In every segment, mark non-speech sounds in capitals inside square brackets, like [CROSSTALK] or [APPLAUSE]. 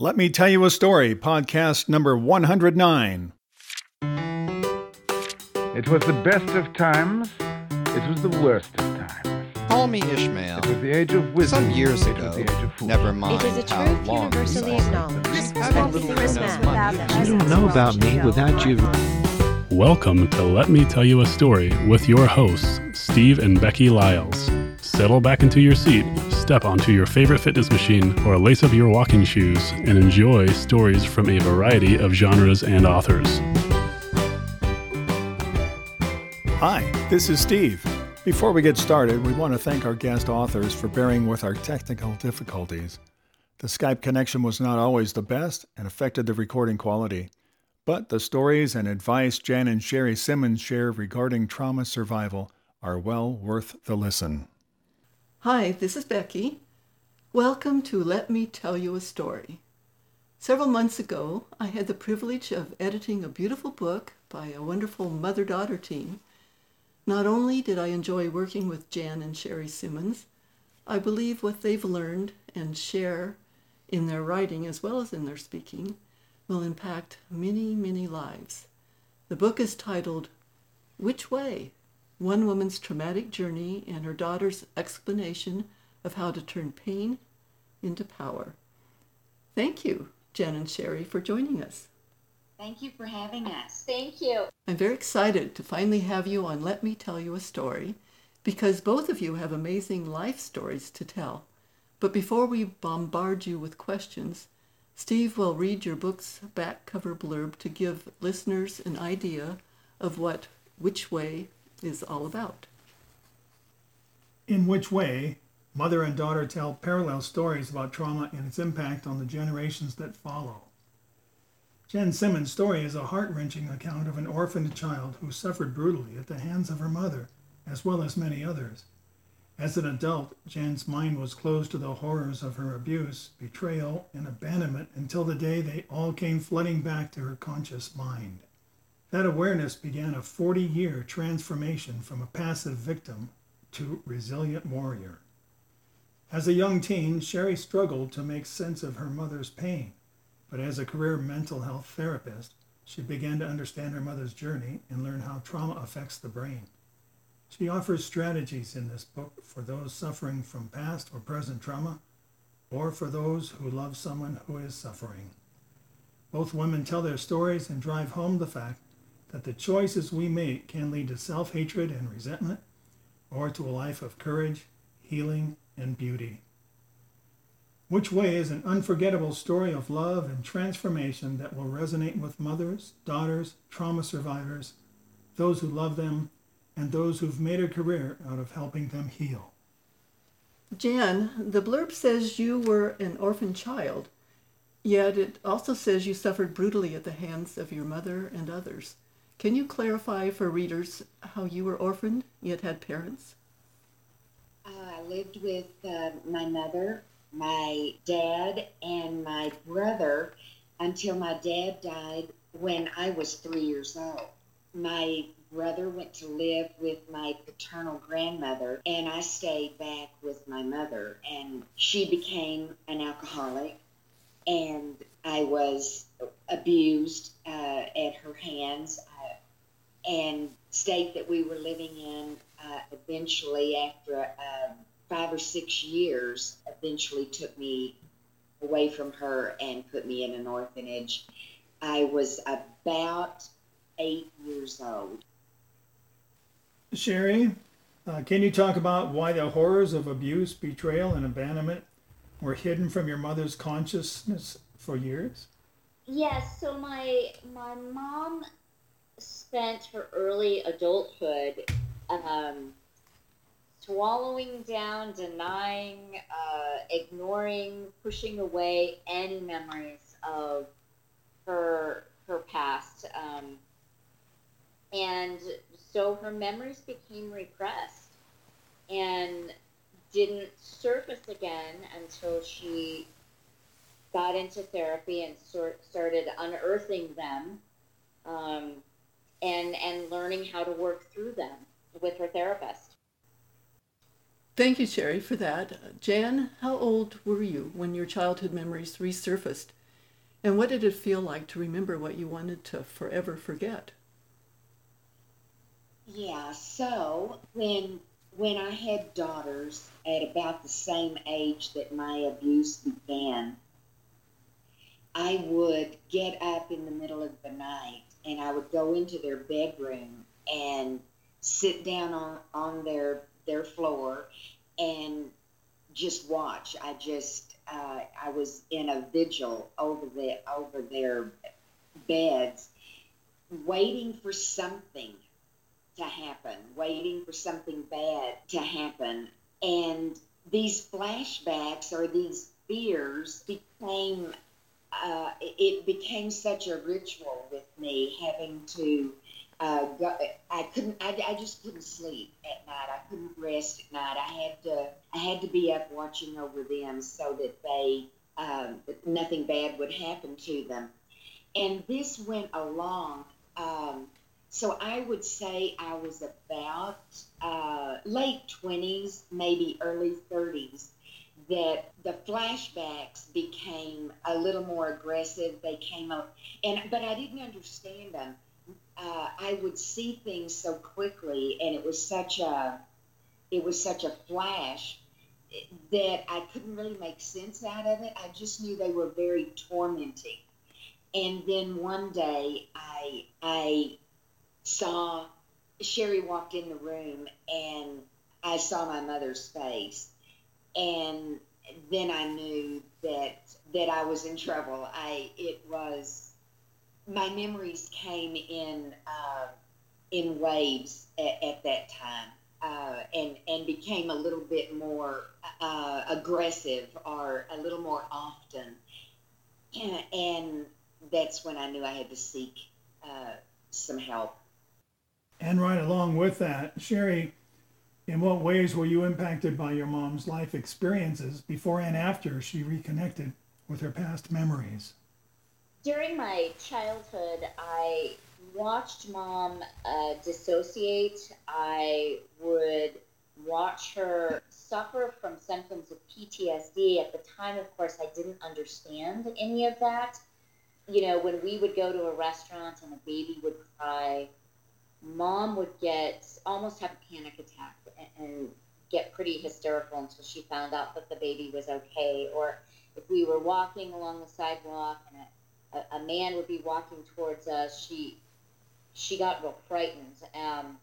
Let Me Tell You a Story, podcast number 109. It was the best of times. It was the worst of times. Call me Ishmael. It was the age of wisdom. Some years it ago, was the age of never mind It is a how truth long universally it's acknowledged. How little Christmas knows without money. You don't know about me without you. Welcome to Let Me Tell You a Story with your hosts, Steve and Becky Lyles. Settle back into your seat, step onto your favorite fitness machine, or lace up your walking shoes and enjoy stories from a variety of genres and authors. Hi, this is Steve. Before we get started, we want to thank our guest authors for bearing with our technical difficulties. The Skype connection was not always the best and affected the recording quality. But the stories and advice Jan and Shari Simmons share regarding trauma survival are well worth the listen. Hi, this is Becky. Welcome to Let Me Tell You a Story. Several months ago, I had the privilege of editing a beautiful book by a wonderful mother daughter team. Not only did I enjoy working with Jan and Shari Simmons, I believe what they've learned and share in their writing as well as in their speaking will impact many, many lives. The book is titled Which Way? One woman's traumatic journey and her daughter's explanation of how to turn pain into power. Thank you, Jen and Shari, for joining us. Thank you for having us. Thank you. I'm very excited to finally have you on Let Me Tell You a Story because both of you have amazing life stories to tell. But before we bombard you with questions, Steve will read your book's back cover blurb to give listeners an idea of what Which Way is all about. In which way, mother and daughter tell parallel stories about trauma and its impact on the generations that follow. Jen Simmons' story is a heart wrenching account of an orphaned child who suffered brutally at the hands of her mother, as well as many others. As an adult, Jen's mind was closed to the horrors of her abuse, betrayal, and abandonment until the day they all came flooding back to her conscious mind. That awareness began a 40 year transformation from a passive victim to resilient warrior. As a young teen, Shari struggled to make sense of her mother's pain, but as a career mental health therapist, she began to understand her mother's journey and learn how trauma affects the brain. She offers strategies in this book for those suffering from past or present trauma, or for those who love someone who is suffering. Both women tell their stories and drive home the fact that the choices we make can lead to self hatred and resentment, or to a life of courage, healing, and beauty. Which Way is an unforgettable story of love and transformation that will resonate with mothers, daughters, trauma survivors, those who love them, and those who've made a career out of helping them heal. Jan, the blurb says you were an orphan child, yet it also says you suffered brutally at the hands of your mother and others. Can you clarify for readers how you were orphaned yet had parents? Uh, I lived with uh, my mother, my dad, and my brother until my dad died when I was three years old. My brother went to live with my paternal grandmother, and I stayed back with my mother. And she became an alcoholic, and I was abused uh, at her hands. And state that we were living in uh, eventually, after uh, five or six years, eventually took me away from her and put me in an orphanage. I was about eight years old. Shari, uh, can you talk about why the horrors of abuse, betrayal, and abandonment were hidden from your mother's consciousness for years? Yes, so my my mom spent her early adulthood um, swallowing down, denying, uh, ignoring, pushing away any memories of her her past, um, and so her memories became repressed and didn't surface again until she got into therapy and sort started unearthing them um, and and learning how to work through them with her therapist. Thank you, Shari, for that. Uh, Jan, how old were you when your childhood memories resurfaced And what did it feel like to remember what you wanted to forever forget? Yeah, so when when I had daughters at about the same age that my abuse began, I would get up in the middle of the night and I would go into their bedroom and sit down on, on their their floor and just watch. I just uh, I was in a vigil over the over their beds, waiting for something to happen, waiting for something bad to happen, and these flashbacks or these fears became uh, it became such a ritual with me having to uh, go, I couldn't I, I just couldn't sleep at night. I couldn't rest at night. I had to I had to be up watching over them so that they um, nothing bad would happen to them. And this went along um, so I would say I was about uh, late 20s maybe early 30s that the flashbacks became a little more aggressive. They came up, and but I didn't understand them. Uh, I would see things so quickly, and it was such a it was such a flash that I couldn't really make sense out of it. I just knew they were very tormenting. And then one day, I I saw Shari walked in the room, and I saw my mother's face and then I knew that that I was in trouble. I it was my memories came in uh, in waves at, at that time, uh, and and became a little bit more uh, aggressive or a little more often, and, [CLEARS THROAT] and that's when I knew I had to seek uh, some help. And right along with that, Shari, in what ways were you impacted by your mom's life experiences before and after she reconnected with her past memories? During my childhood, I watched mom uh, dissociate. I would watch her suffer from symptoms of PTSD. At the time, of course, I didn't understand any of that. You know, when we would go to a restaurant and a baby would cry, mom would get almost have a panic attack and get pretty hysterical until she found out that the baby was okay. Or if we were walking along the sidewalk and a, a, man would be walking towards us, she she got real frightened. Um,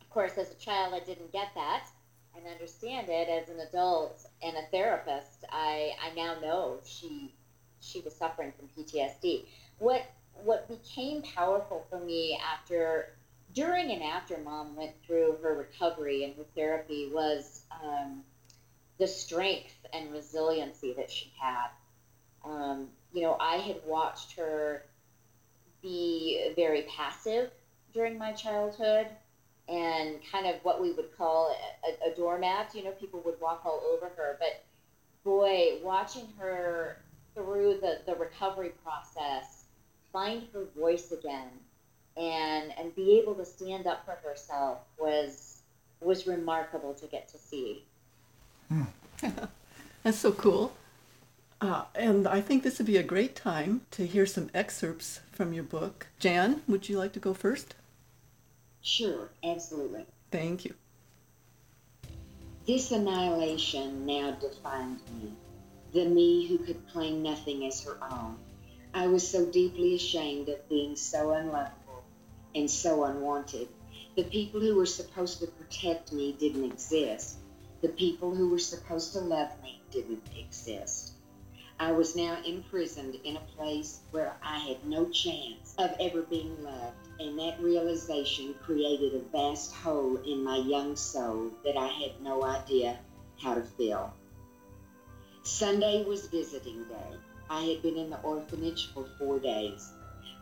of course, as a child, I didn't get that and understand it. As an adult and a therapist, I, I now know she she was suffering from PTSD. What what became powerful for me after during and after mom went through her recovery and her therapy was um, the strength and resiliency that she had. Um, you know, I had watched her be very passive during my childhood and kind of what we would call a, a, doormat. You know, people would walk all over her. But boy, watching her through the, the recovery process, find her voice again, and and be able to stand up for herself was was remarkable to get to see. Hmm. [LAUGHS] That's so cool. Uh, and I think this would be a great time to hear some excerpts from your book. Jan, would you like to go first? Sure, absolutely. Thank you. This annihilation now defined me, the me who could claim nothing as her own. I was so deeply ashamed of being so unloved and so unwanted. The people who were supposed to protect me didn't exist. The people who were supposed to love me didn't exist. I was now imprisoned in a place where I had no chance of ever being loved, and that realization created a vast hole in my young soul that I had no idea how to fill. Sunday was visiting day. I had been in the orphanage for four days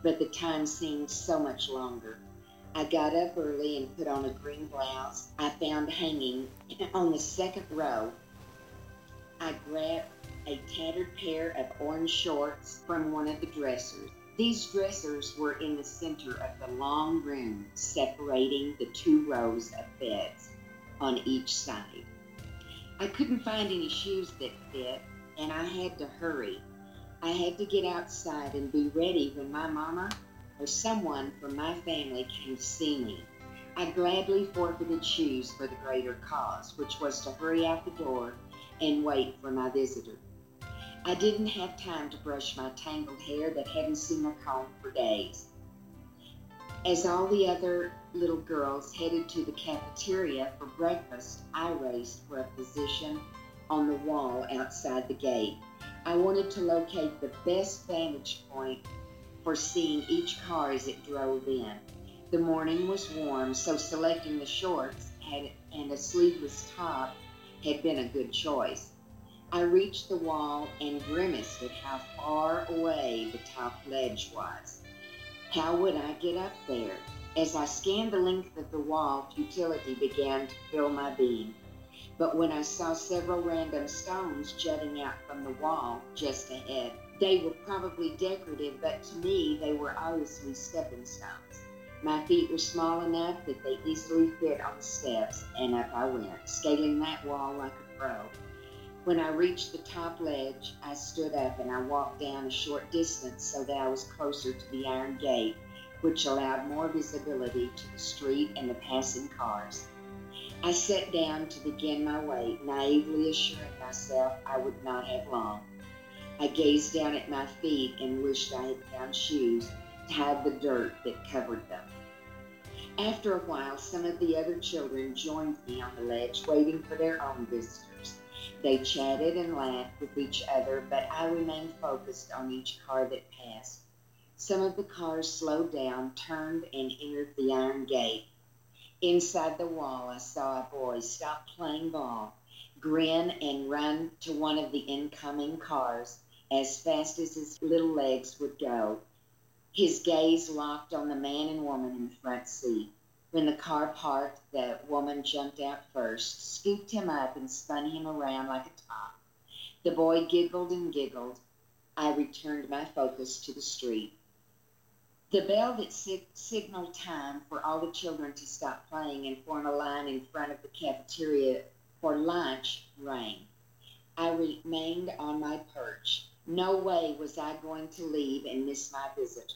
but the time seemed so much longer. I got up early and put on a green blouse I found hanging on the second row. I grabbed a tattered pair of orange shorts from one of the dressers. These dressers were in the center of the long room separating the two rows of beds on each side. I couldn't find any shoes that fit, and I had to hurry I had to get outside and be ready when my mama or someone from my family came to see me. I gladly forfeited shoes for the greater cause, which was to hurry out the door and wait for my visitor. I didn't have time to brush my tangled hair that hadn't seen a comb for days. As all the other little girls headed to the cafeteria for breakfast, I raced for a position on the wall outside the gate. I wanted to locate the best vantage point for seeing each car as it drove in. The morning was warm, so selecting the shorts had, and a sleeveless top had been a good choice. I reached the wall and grimaced at how far away the top ledge was. How would I get up there? As I scanned the length of the wall, futility began to fill my being. But when I saw several random stones jutting out from the wall just ahead, they were probably decorative, but to me they were obviously stepping stones. My feet were small enough that they easily fit on the steps, and up I went, scaling that wall like a pro. When I reached the top ledge, I stood up and I walked down a short distance so that I was closer to the iron gate, which allowed more visibility to the street and the passing cars. I sat down to begin my wait, naively assuring myself I would not have long. I gazed down at my feet and wished I had found shoes to hide the dirt that covered them. After a while, some of the other children joined me on the ledge, waiting for their own visitors. They chatted and laughed with each other, but I remained focused on each car that passed. Some of the cars slowed down, turned, and entered the iron gate. Inside the wall, I saw a boy stop playing ball, grin, and run to one of the incoming cars as fast as his little legs would go. His gaze locked on the man and woman in the front seat. When the car parked, the woman jumped out first, scooped him up, and spun him around like a top. The boy giggled and giggled. I returned my focus to the street. The bell that sig- signaled time for all the children to stop playing and form a line in front of the cafeteria for lunch rang. I remained on my perch. No way was I going to leave and miss my visitor.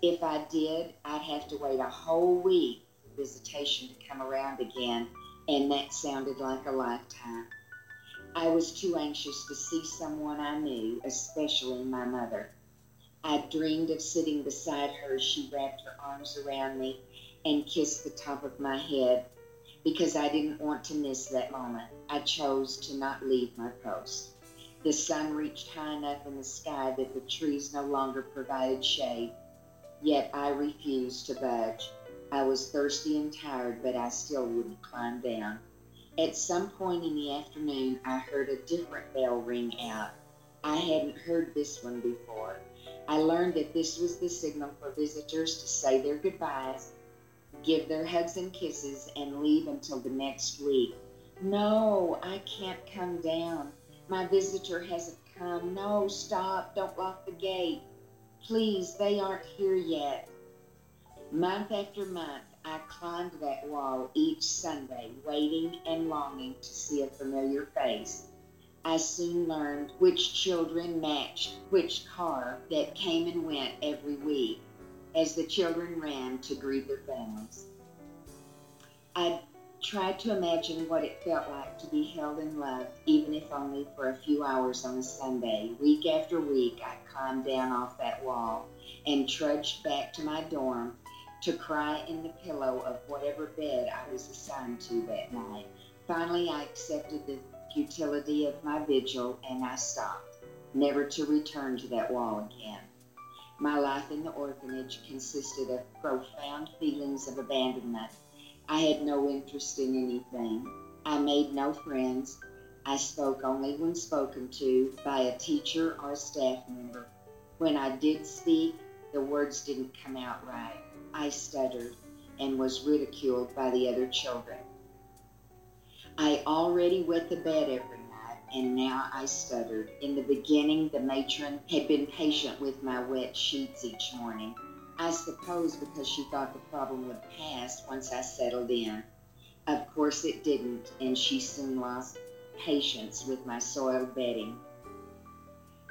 If I did, I'd have to wait a whole week for visitation to come around again, and that sounded like a lifetime. I was too anxious to see someone I knew, especially my mother. I dreamed of sitting beside her as she wrapped her arms around me and kissed the top of my head. Because I didn't want to miss that moment, I chose to not leave my post. The sun reached high enough in the sky that the trees no longer provided shade, yet I refused to budge. I was thirsty and tired, but I still wouldn't climb down. At some point in the afternoon, I heard a different bell ring out. I hadn't heard this one before. I learned that this was the signal for visitors to say their goodbyes, give their hugs and kisses, and leave until the next week. No, I can't come down. My visitor hasn't come. No, stop. Don't lock the gate. Please, they aren't here yet. Month after month, I climbed that wall each Sunday, waiting and longing to see a familiar face. I soon learned which children matched which car that came and went every week as the children ran to greet their families. I tried to imagine what it felt like to be held and loved, even if only for a few hours on a Sunday. Week after week, I climbed down off that wall and trudged back to my dorm to cry in the pillow of whatever bed I was assigned to that night. Finally, I accepted the futility of my vigil and I stopped, never to return to that wall again. My life in the orphanage consisted of profound feelings of abandonment. I had no interest in anything. I made no friends. I spoke only when spoken to by a teacher or a staff member. When I did speak, the words didn't come out right. I stuttered and was ridiculed by the other children. I already wet the bed every night, and now I stuttered. In the beginning, the matron had been patient with my wet sheets each morning. I suppose because she thought the problem would pass once I settled in. Of course it didn't, and she soon lost patience with my soiled bedding.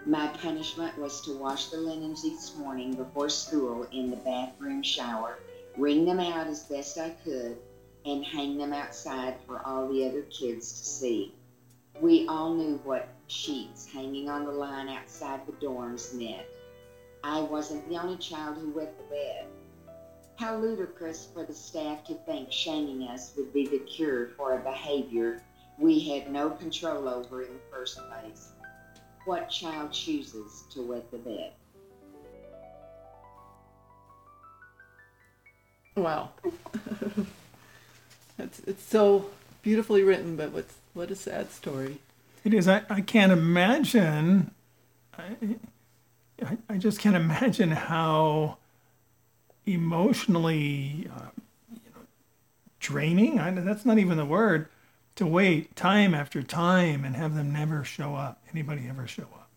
My punishment was to wash the linens each morning before school in the bathroom shower, wring them out as best I could, and hang them outside for all the other kids to see. We all knew what sheets hanging on the line outside the dorms meant. I wasn't the only child who wet the bed. How ludicrous for the staff to think shaming us would be the cure for a behavior we had no control over in the first place. What child chooses to wet the bed? Wow. [LAUGHS] it's, it's so beautifully written, but what's, what a sad story. It is. I, I can't imagine. I, I, I just can't imagine how emotionally uh, you know, draining. I, that's not even the word. To wait time after time and have them never show up. Anybody ever show up?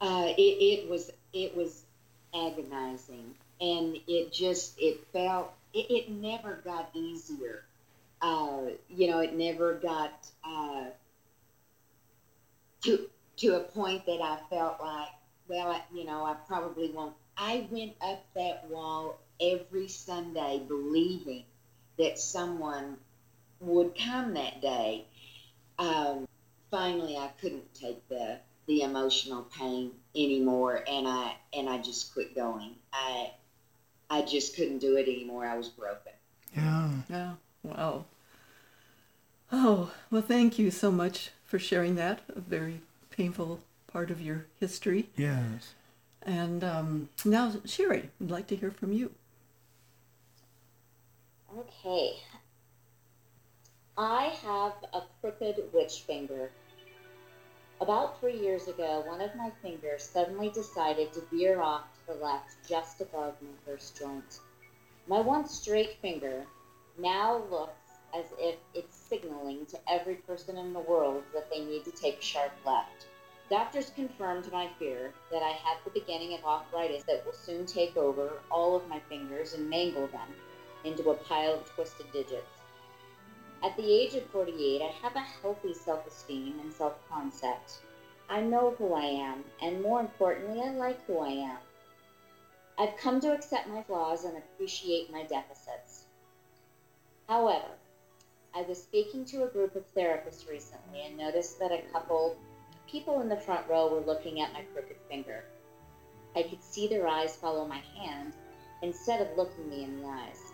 Uh, it, it was it was agonizing, and it just it felt it, it never got easier. Uh, you know, it never got uh, to to a point that I felt like, well, I, you know, I probably won't. I went up that wall every Sunday believing that someone would come that day. Um, finally, I couldn't take the the emotional pain anymore, and I and I just quit going. I I just couldn't do it anymore. I was broken. Yeah. Yeah. Wow. Oh, well, thank you so much for sharing that. A very painful part of your history. Yes. And um, now, Shari, I'd like to hear from you. Okay. I have a crooked witch finger. About three years ago, one of my fingers suddenly decided to veer off to the left just above my first joint. My once straight finger now looks as if it's signaling to every person in the world that they need to take a sharp left. Doctors confirmed my fear that I have the beginning of arthritis that will soon take over all of my fingers and mangle them into a pile of twisted digits. At the age of 48, I have a healthy self esteem and self concept. I know who I am, and more importantly, I like who I am. I've come to accept my flaws and appreciate my deficits. However, I was speaking to a group of therapists recently and noticed that a couple people in the front row were looking at my crooked finger. I could see their eyes follow my hand instead of looking me in the eyes.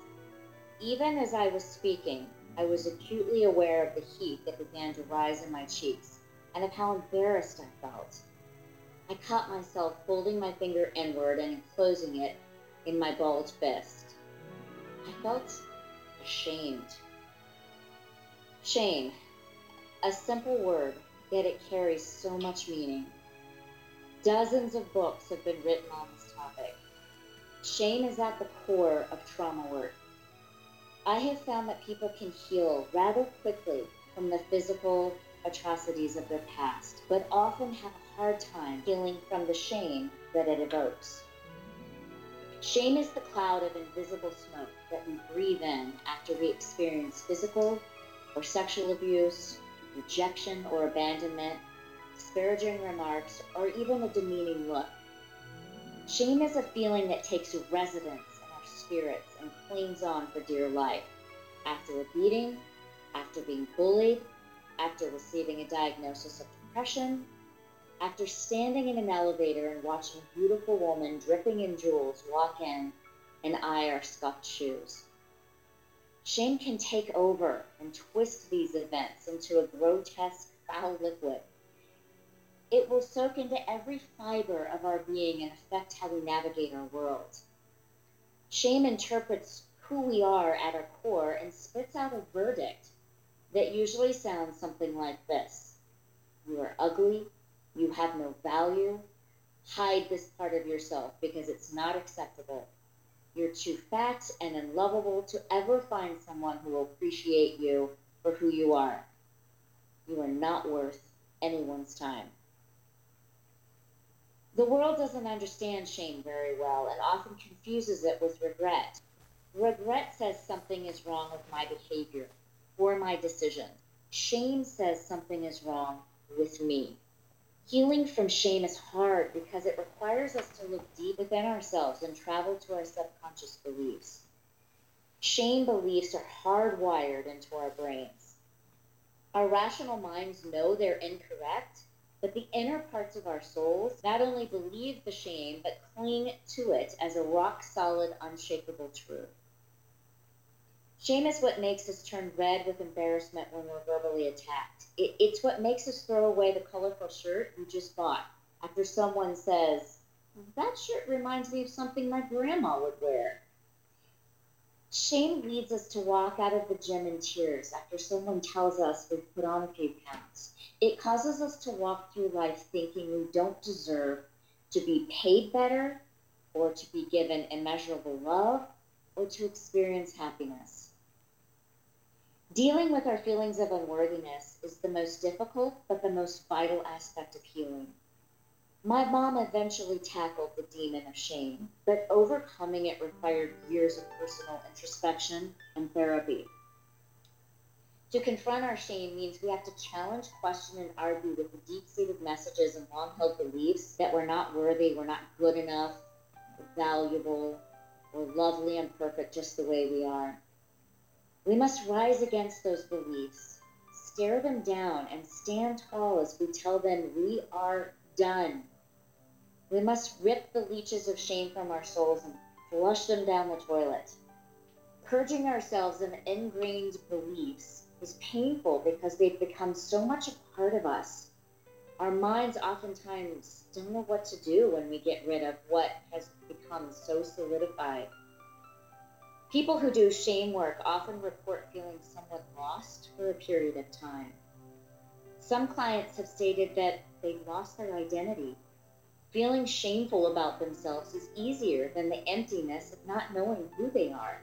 Even as I was speaking, I was acutely aware of the heat that began to rise in my cheeks and of how embarrassed I felt. I caught myself folding my finger inward and enclosing it in my balled fist. I felt ashamed. Shame, a simple word, yet it carries so much meaning. Dozens of books have been written on this topic. Shame is at the core of trauma work. I have found that people can heal rather quickly from the physical atrocities of their past, but often have a hard time healing from the shame that it evokes. Shame is the cloud of invisible smoke that we breathe in after we experience physical or sexual abuse, rejection or abandonment, disparaging remarks, or even a demeaning look. Shame is a feeling that takes residence spirits and clings on for dear life. After a beating, after being bullied, after receiving a diagnosis of depression, after standing in an elevator and watching a beautiful woman dripping in jewels walk in and eye our scuffed shoes. Shame can take over and twist these events into a grotesque, foul liquid. It will soak into every fiber of our being and affect how we navigate our world. Shame interprets who we are at our core and spits out a verdict that usually sounds something like this You are ugly, you have no value, hide this part of yourself because it's not acceptable. You're too fat and unlovable to ever find someone who will appreciate you for who you are. You are not worth anyone's time. The world doesn't understand shame very well and often confuses it with regret. Regret says something is wrong with my behavior or my decision. Shame says something is wrong with me. Healing from shame is hard because it requires us to look deep within ourselves and travel to our subconscious beliefs. Shame beliefs are hardwired into our brains. Our rational minds know they're incorrect, but the inner parts of our souls not only believe the shame, but cling to it as a rock solid, unshakable truth. Shame is what makes us turn red with embarrassment when we're verbally attacked. It, it's what makes us throw away the colorful shirt we just bought after someone says, That shirt reminds me of something my grandma would wear. Shame leads us to walk out of the gym in tears after someone tells us we've put on a few pounds. It causes us to walk through life thinking we don't deserve to be paid better or to be given immeasurable love or to experience happiness. Dealing with our feelings of unworthiness is the most difficult but the most vital aspect of healing. My mom eventually tackled the demon of shame, but overcoming it required years of personal introspection and therapy. To confront our shame means we have to challenge, question, and argue with the deep seated messages and long held beliefs that we're not worthy, we're not good enough, valuable, or lovely and perfect just the way we are. We must rise against those beliefs, stare them down, and stand tall as we tell them we are done. We must rip the leeches of shame from our souls and flush them down the toilet. Purging ourselves of ingrained beliefs is painful because they've become so much a part of us. Our minds oftentimes don't know what to do when we get rid of what has become so solidified. People who do shame work often report feeling somewhat lost for a period of time. Some clients have stated that they've lost their identity. Feeling shameful about themselves is easier than the emptiness of not knowing who they are.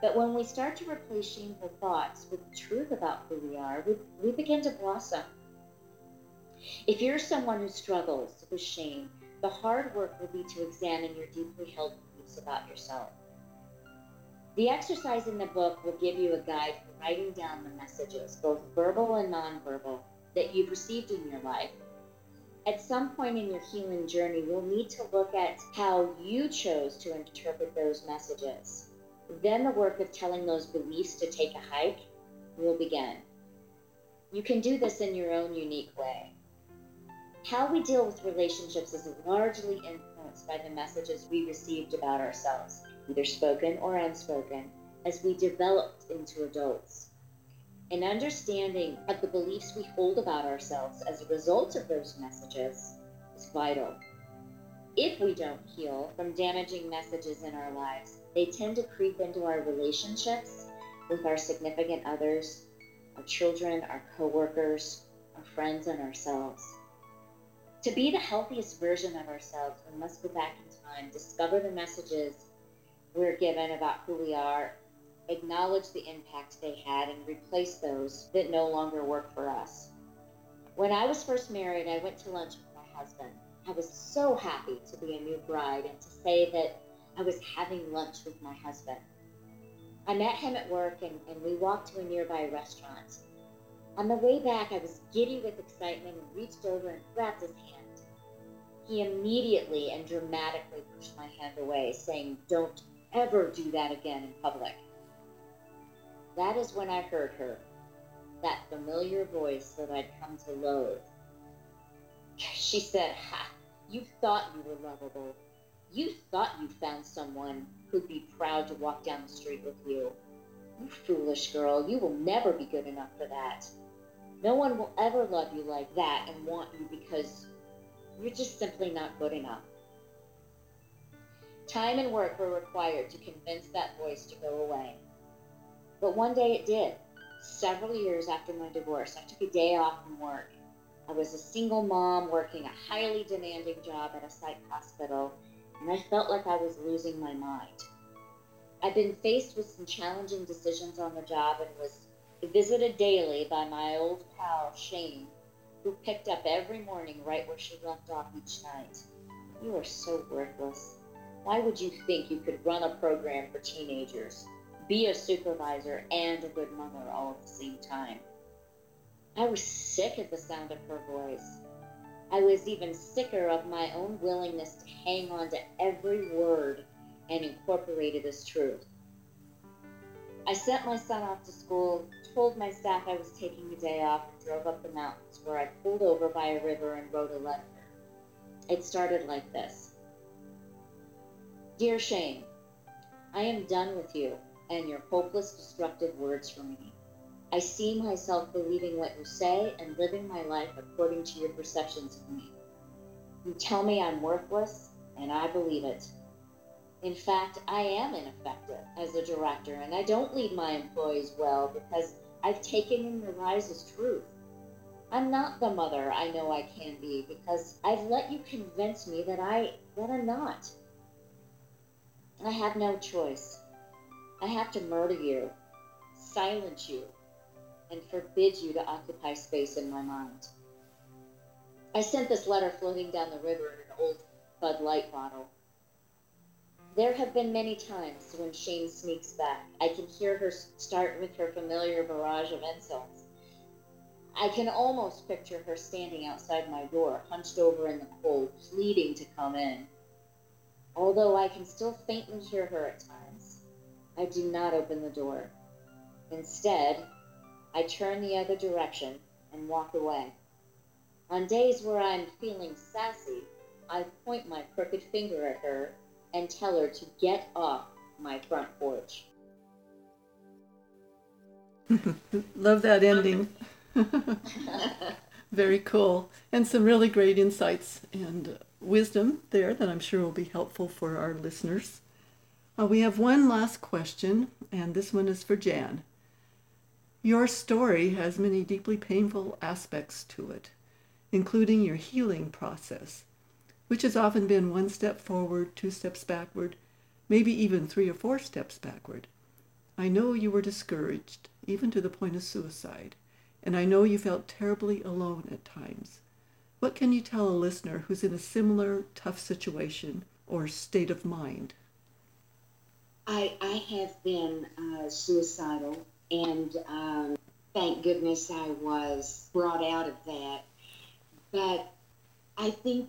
But when we start to replace shameful thoughts with truth about who we are, we, we begin to blossom. If you're someone who struggles with shame, the hard work will be to examine your deeply held beliefs about yourself. The exercise in the book will give you a guide for writing down the messages, both verbal and nonverbal, that you've received in your life. At some point in your healing journey, you'll need to look at how you chose to interpret those messages. Then the work of telling those beliefs to take a hike will begin. You can do this in your own unique way. How we deal with relationships is largely influenced by the messages we received about ourselves either spoken or unspoken, as we developed into adults. An understanding of the beliefs we hold about ourselves as a result of those messages is vital. If we don't heal from damaging messages in our lives, they tend to creep into our relationships with our significant others, our children, our coworkers, our friends, and ourselves. To be the healthiest version of ourselves, we must go back in time, discover the messages we're given about who we are, acknowledge the impact they had, and replace those that no longer work for us. When I was first married, I went to lunch with my husband. I was so happy to be a new bride and to say that I was having lunch with my husband. I met him at work and, and we walked to a nearby restaurant. On the way back, I was giddy with excitement and reached over and grabbed his hand. He immediately and dramatically pushed my hand away, saying, Don't ever do that again in public. That is when I heard her, that familiar voice that I'd come to loathe. She said, Ha, you thought you were lovable. You thought you found someone who'd be proud to walk down the street with you. You foolish girl, you will never be good enough for that. No one will ever love you like that and want you because you're just simply not good enough. Time and work were required to convince that voice to go away. But one day it did. Several years after my divorce, I took a day off from work. I was a single mom working a highly demanding job at a psych hospital, and I felt like I was losing my mind. I'd been faced with some challenging decisions on the job and was visited daily by my old pal, Shane, who picked up every morning right where she left off each night. You are so worthless. Why would you think you could run a program for teenagers, be a supervisor, and a good mother all at the same time? I was sick at the sound of her voice. I was even sicker of my own willingness to hang on to every word and incorporate it as truth. I sent my son off to school, told my staff I was taking a day off, and drove up the mountains where I pulled over by a river and wrote a letter. It started like this Dear Shane, I am done with you and your hopeless, destructive words for me. I see myself believing what you say and living my life according to your perceptions of me. You tell me I'm worthless, and I believe it. In fact, I am ineffective as a director, and I don't lead my employees well because I've taken in your lies as truth. I'm not the mother I know I can be because I've let you convince me that I that I'm not. I have no choice. I have to murder you, silence you, and forbid you to occupy space in my mind. I sent this letter floating down the river in an old Bud Light bottle. There have been many times when Shane sneaks back. I can hear her start with her familiar barrage of insults. I can almost picture her standing outside my door, hunched over in the cold, pleading to come in. Although I can still faintly hear her at times, I do not open the door. Instead, I turn the other direction and walk away. On days where I'm feeling sassy, I point my crooked finger at her and tell her to get off my front porch. [LAUGHS] Love that ending. [LAUGHS] Very cool. And some really great insights and wisdom there that I'm sure will be helpful for our listeners. Uh, we have one last question, and this one is for Jan. Your story has many deeply painful aspects to it, including your healing process, which has often been one step forward, two steps backward, maybe even three or four steps backward. I know you were discouraged, even to the point of suicide, and I know you felt terribly alone at times. What can you tell a listener who's in a similar tough situation or state of mind? I, I have been uh, suicidal, and um, thank goodness I was brought out of that. But I think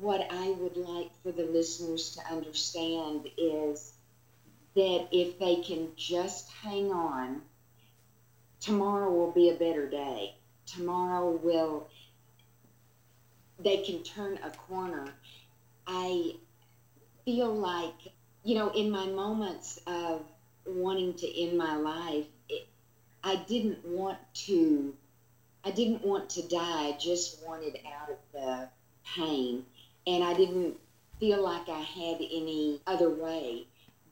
what I would like for the listeners to understand is that if they can just hang on, tomorrow will be a better day. Tomorrow will, they can turn a corner. I feel like, you know, in my moments of wanting to end my life, I didn't want to, I didn't want to die. I just wanted out of the pain. And I didn't feel like I had any other way.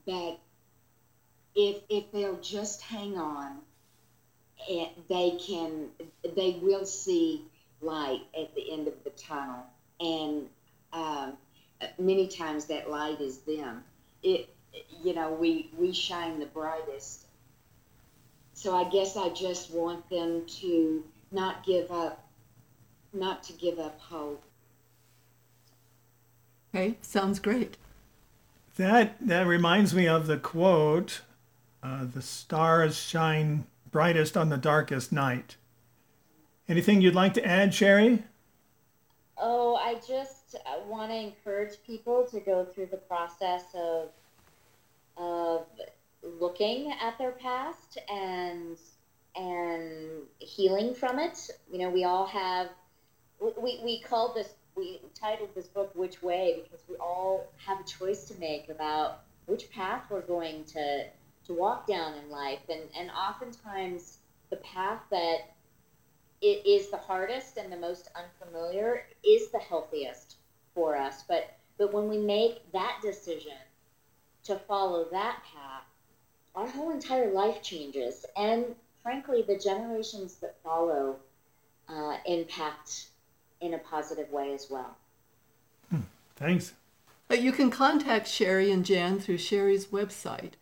But if, if they'll just hang on, they can, they will see light at the end of the tunnel. And um, many times that light is them. It, you know, we, we shine the brightest. So I guess I just want them to not give up, not to give up hope. Okay, sounds great. That that reminds me of the quote, uh, "The stars shine brightest on the darkest night." Anything you'd like to add, Shari? Oh, I just want to encourage people to go through the process of of looking at their past and and healing from it. You know, we all have we, we called this we titled this book which way? Because we all have a choice to make about which path we're going to to walk down in life. And and oftentimes the path that it is the hardest and the most unfamiliar is the healthiest for us. But but when we make that decision to follow that path our whole entire life changes and frankly the generations that follow uh, impact in a positive way as well. Hmm. Thanks. But you can contact Shari and Jan through Shari's website,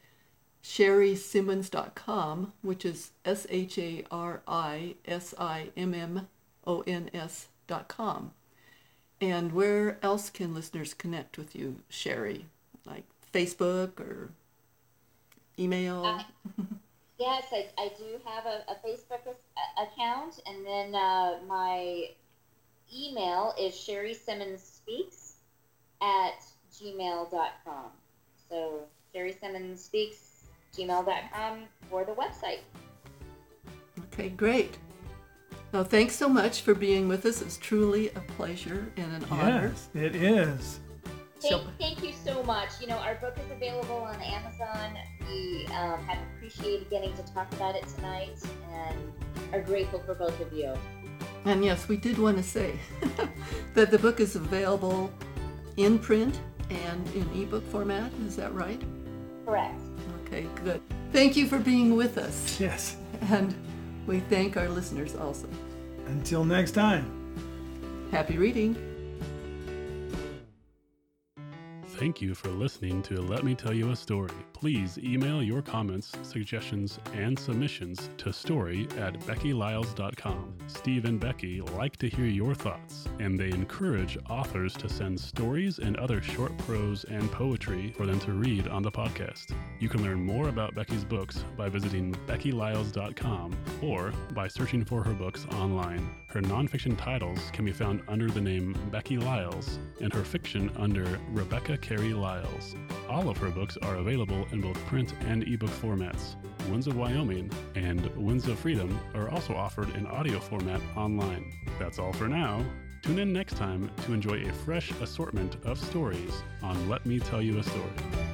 sharisimmons.com, which is S H A R I S I M M O N S.com. And where else can listeners connect with you, Shari? Like Facebook or email? Uh, yes, I, I do have a, a Facebook account, and then uh, my email is Shari Simmons Speaks at gmail.com. So Shari Simmons Speaks, gmail.com for the website. Okay, great. Well, thanks so much for being with us. It's truly a pleasure and an honor. Yes, it is. Thank, thank you so much. You know, our book is available on Amazon. We um, have appreciated getting to talk about it tonight and are grateful for both of you. And yes, we did want to say [LAUGHS] that the book is available in print and in ebook format. Is that right? Correct. Okay, good. Thank you for being with us. Yes. And we thank our listeners also. Until next time. Happy reading. Thank you for listening to Let Me Tell You a Story. Please email your comments, suggestions, and submissions to story at beckylyles.com. Steve and Becky like to hear your thoughts, and they encourage authors to send stories and other short prose and poetry for them to read on the podcast. You can learn more about Becky's books by visiting beckylyles.com or by searching for her books online. Her nonfiction titles can be found under the name Becky Lyles, and her fiction under Rebecca Carey Lyles. All of her books are available in both print and ebook formats. Winds of Wyoming and Winds of Freedom are also offered in audio format online. That's all for now. Tune in next time to enjoy a fresh assortment of stories on Let Me Tell You a Story.